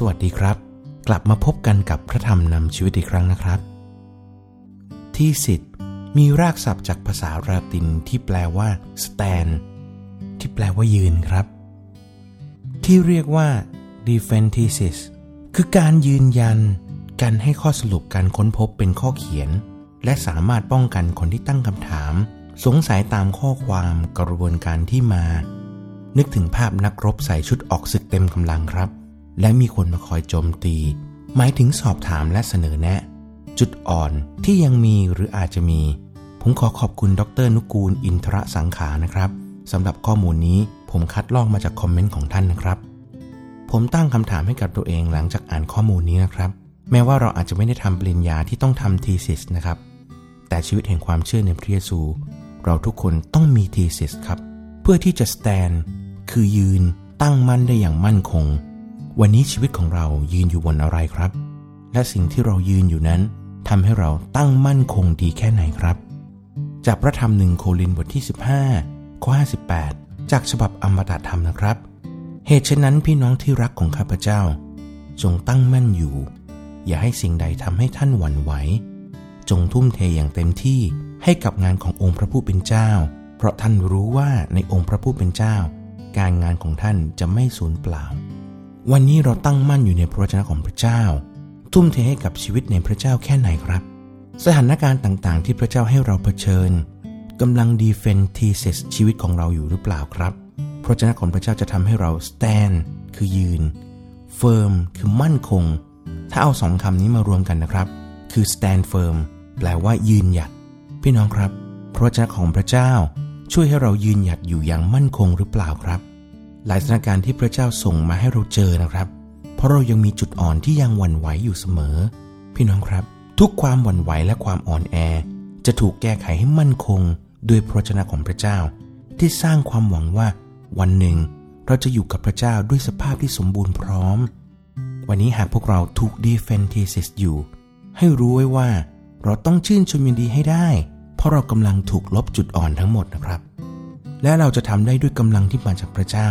สวัสดีครับ กลับมาพบกันกับพระธรรมนำชีวิตอีกครั้งนะครับ ที่สิทธิ์มีรากศัพท์จากภาษาลาตินที่แปลว่า stand ที่แปลว่ายืนครับ ที่เรียกว่า defentesis คือการยืนยัน การให้ข้อสรุปการค้นพบเป็นข้อเขียน และสามารถป้องกันคนที่ตั้งคำถาม สงสัยตามข้อความกระบวนการที่มา นึกถึงภาพนักรบใส่ชุดออกศึกเต็มกำลังครับ และมีคนมาคอยโจมตี หมายถึงสอบถามและเสนอแนะ จุดอ่อนที่ยังมีหรืออาจจะมี ผมขอขอบคุณดรนุกูลอินทรสังขานะครับสำหรับข้อมูลนี้ผมคัดลอกมาจากคอมเมนต์ของท่านนะครับ ผมตั้งคำถามให้กับตัวเองหลังจากอ่านข้อมูลนี้นะครับ แม้ว่าเราอาจจะไม่ได้ทำปริญญาที่ต้องทำทีสิสนะครับ แต่ชีวิตแห่งความเชื่อในพระเยซู เราทุกคนต้องมีทีสิสครับ เพื่อที่จะ stand คือยืนตั้งมั่นได้อย่างมั่นคง วันนี้ชีวิตของเรายืนอยู่บนอะไรครับ และสิ่งที่เรายืนอยู่นั้นทำให้เราตั้งมั่นคงดีแค่ไหนครับ จากพระธรรมหนึ่งโครินบทที่ 15ข้อ58 จากฉบับอมตะธรรมนะครับ เหตุฉะนั้นพี่น้องที่รักของข้าพเจ้า จงตั้งมั่นอยู่ อย่าให้สิ่งใดทำให้ท่านหวั่นไหว จงทุ่มเทอย่างเต็มที่ให้กับงานขององค์พระผู้เป็นเจ้า เพราะท่านรู้ว่าในองค์พระผู้เป็นเจ้า การงานของท่านจะไม่สูญเปล่า วันนี้เราตั้งมั่นอยู่ในพระวจนะของพระเจ้า ทุ่มเทให้กับชีวิตในพระเจ้าแค่ไหนครับ สถานการณ์ต่างๆ ที่พระเจ้าให้เราเผชิญกำลังดีเฟนทีเซสชีวิตของเราอยู่หรือเปล่าครับ พระเจ้าของพระเจ้าจะทำให้เรา stand คือยืน firm คือมั่นคง ถ้าเอาสองคำนี้มารวมกันนะครับ คือ stand firm แปลว่ายืนหยัด พี่น้องครับ พระเจ้าของพระเจ้าช่วยให้เรายืนหยัดอยู่อย่างมั่นคงหรือเปล่าครับ หลายสถานการณ์ที่พระเจ้าส่งมาให้เราเจอนะครับ เพราะเรายังมีจุดอ่อนที่ยังหวั่นไหวอยู่เสมอ พี่น้องครับ ทุกความหวั่นไหวและความอ่อนแอ จะถูกแก้ไขให้มั่นคงด้วยพระชนะของพระเจ้า ที่สร้างความหวังว่า วันหนึ่ง เราจะอยู่กับพระเจ้าด้วยสภาพที่สมบูรณ์พร้อม วันนี้หากพวกเราถูกดีเฟนทีซิสอยู่ ให้รู้ไว้ว่า เราต้องชื่นชมยินดีให้ได้ เพราะเรากำลังถูกลบจุดอ่อนทั้งหมดนะครับ และเราจะทำได้ด้วยกำลังที่มาจากพระเจ้า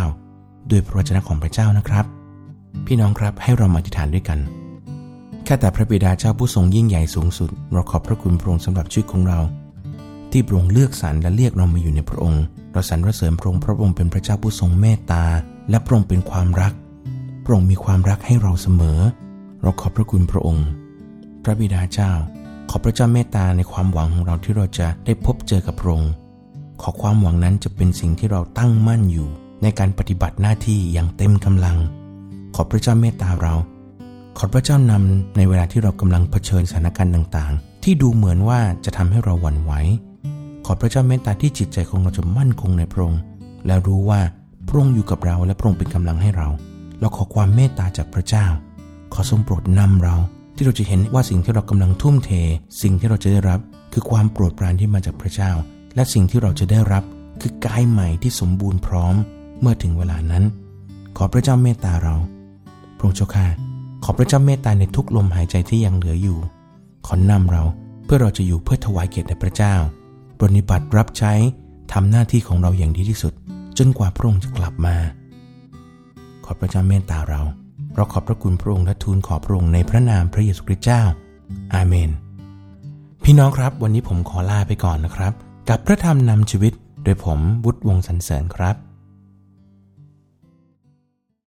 ด้วยพระชนะของพระเจ้านะครับ พี่น้องครับให้เรามาอธิษฐานด้วยกันแค่แต่พระบิดาเจ้าผู้ทรงยิ่งใหญ่สูงสุด เราขอบพระคุณพระองค์สำหรับชีวิตของเรา ที่พระองค์เลือกสรรและเรียกเรามาอยู่ในพระองค์ เราสรรเสริญพระองค์พระองค์เป็นพระเจ้าผู้ทรงเมตตา และพระองค์เป็นความรัก พระองค์มีความรักให้เราเสมอ เราขอบพระคุณพระองค์ พระบิดาเจ้า ขอพระเจ้าเมตตาในความหวังของเราที่เราจะได้พบเจอกับพระองค์ขอความหวังนั้นจะเป็นสิ่งที่เราตั้งมั่นอยู่ ในการปฏิบัติหน้าที่อย่างเต็มกำลัง ขอพระเจ้าเมตตาเรา ขอพระเจ้านำในเวลาที่เรากำลังเผชิญสถานการณ์ต่างๆ ที่ดูเหมือนว่าจะทำให้เราหวั่นไหว ขอพระเจ้าเมตตาที่จิตใจของเราจะมั่นคงในพระองค์ และรู้ว่าพระองค์อยู่กับเราและพระองค์เป็นกำลังให้เรา เราขอความเมตตาจากพระเจ้า ขอทรงโปรดนำเรา ที่เราจะเห็นว่าสิ่งที่เรากำลังทุ่มเท สิ่งที่เราจะได้รับ คือความโปรดปรานที่มาจากพระเจ้า และสิ่งที่เราจะได้รับคือกายใหม่ที่สมบูรณ์พร้อม เมื่อถึงเวลานั้น ขอพระเจ้าเมตตาเรา พระองค์เจ้าข้าขอพระเจ้าเมตตาในทุกลมหายใจที่ยังเหลืออยู่ ขอนำเราเพื่อเราจะอยู่เพื่อถวายเกียรติแด่พระเจ้าปฏิบัติรับใช้ทำหน้าที่ของเราอย่างดีที่สุด จนกว่าพระองค์จะกลับมา ขอพระเจ้าเมตตาเรา เราขอบพระคุณพระองค์และทูลขอพระองค์ในพระนามพระเยซูคริสต์เจ้า อาเมน พี่น้องครับ วันนี้ผมขอลาไปก่อนนะครับ กับพระธรรมนำชีวิต โดยผมบุตรวงสรรเสริญครับ